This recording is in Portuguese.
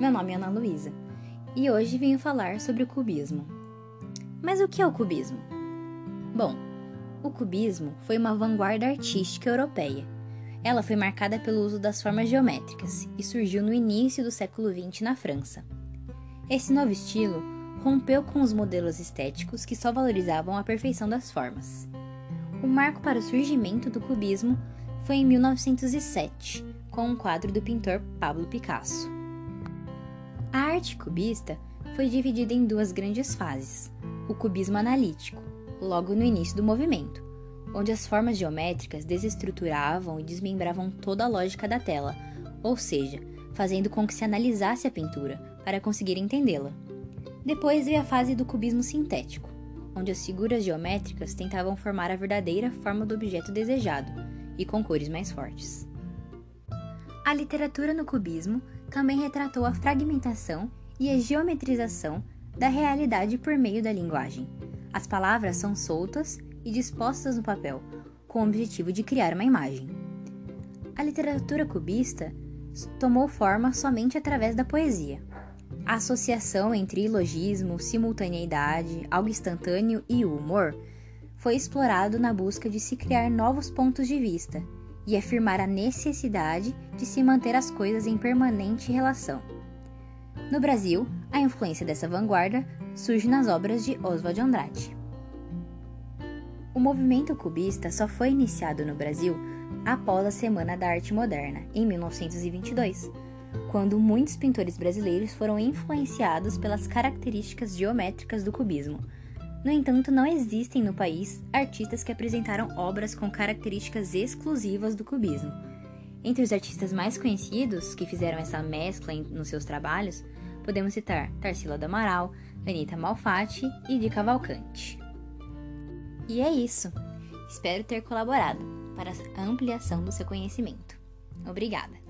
Meu nome é Ana Luísa e hoje venho falar sobre o cubismo. Mas o que é o cubismo? Bom, o cubismo foi uma vanguarda artística europeia. Ela foi marcada pelo uso das formas geométricas e surgiu no início do século XX na França. Esse novo estilo rompeu com os modelos estéticos que só valorizavam a perfeição das formas. O marco para o surgimento do cubismo foi em 1907, com um quadro do pintor Pablo Picasso. A arte cubista foi dividida em duas grandes fases: o cubismo analítico, logo no início do movimento, onde as formas geométricas desestruturavam e desmembravam toda a lógica da tela, ou seja, fazendo com que se analisasse a pintura para conseguir entendê-la. Depois veio a fase do cubismo sintético, onde as figuras geométricas tentavam formar a verdadeira forma do objeto desejado e com cores mais fortes. A literatura no cubismo também retratou a fragmentação e a geometrização da realidade por meio da linguagem. As palavras são soltas e dispostas no papel, com o objetivo de criar uma imagem. A literatura cubista tomou forma somente através da poesia. A associação entre ilogismo, simultaneidade, algo instantâneo e o humor foi explorado na busca de se criar novos pontos de vista e afirmar a necessidade de se manter as coisas em permanente relação. No Brasil, a influência dessa vanguarda surge nas obras de Oswald de Andrade. O movimento cubista só foi iniciado no Brasil após a Semana da Arte Moderna, em 1922, quando muitos pintores brasileiros foram influenciados pelas características geométricas do cubismo. No entanto, não existem no país artistas que apresentaram obras com características exclusivas do cubismo. Entre os artistas mais conhecidos que fizeram essa mescla nos seus trabalhos, podemos citar Tarsila do Amaral, Anita Malfatti e de Cavalcante. E é isso. Espero ter colaborado para a ampliação do seu conhecimento. Obrigada!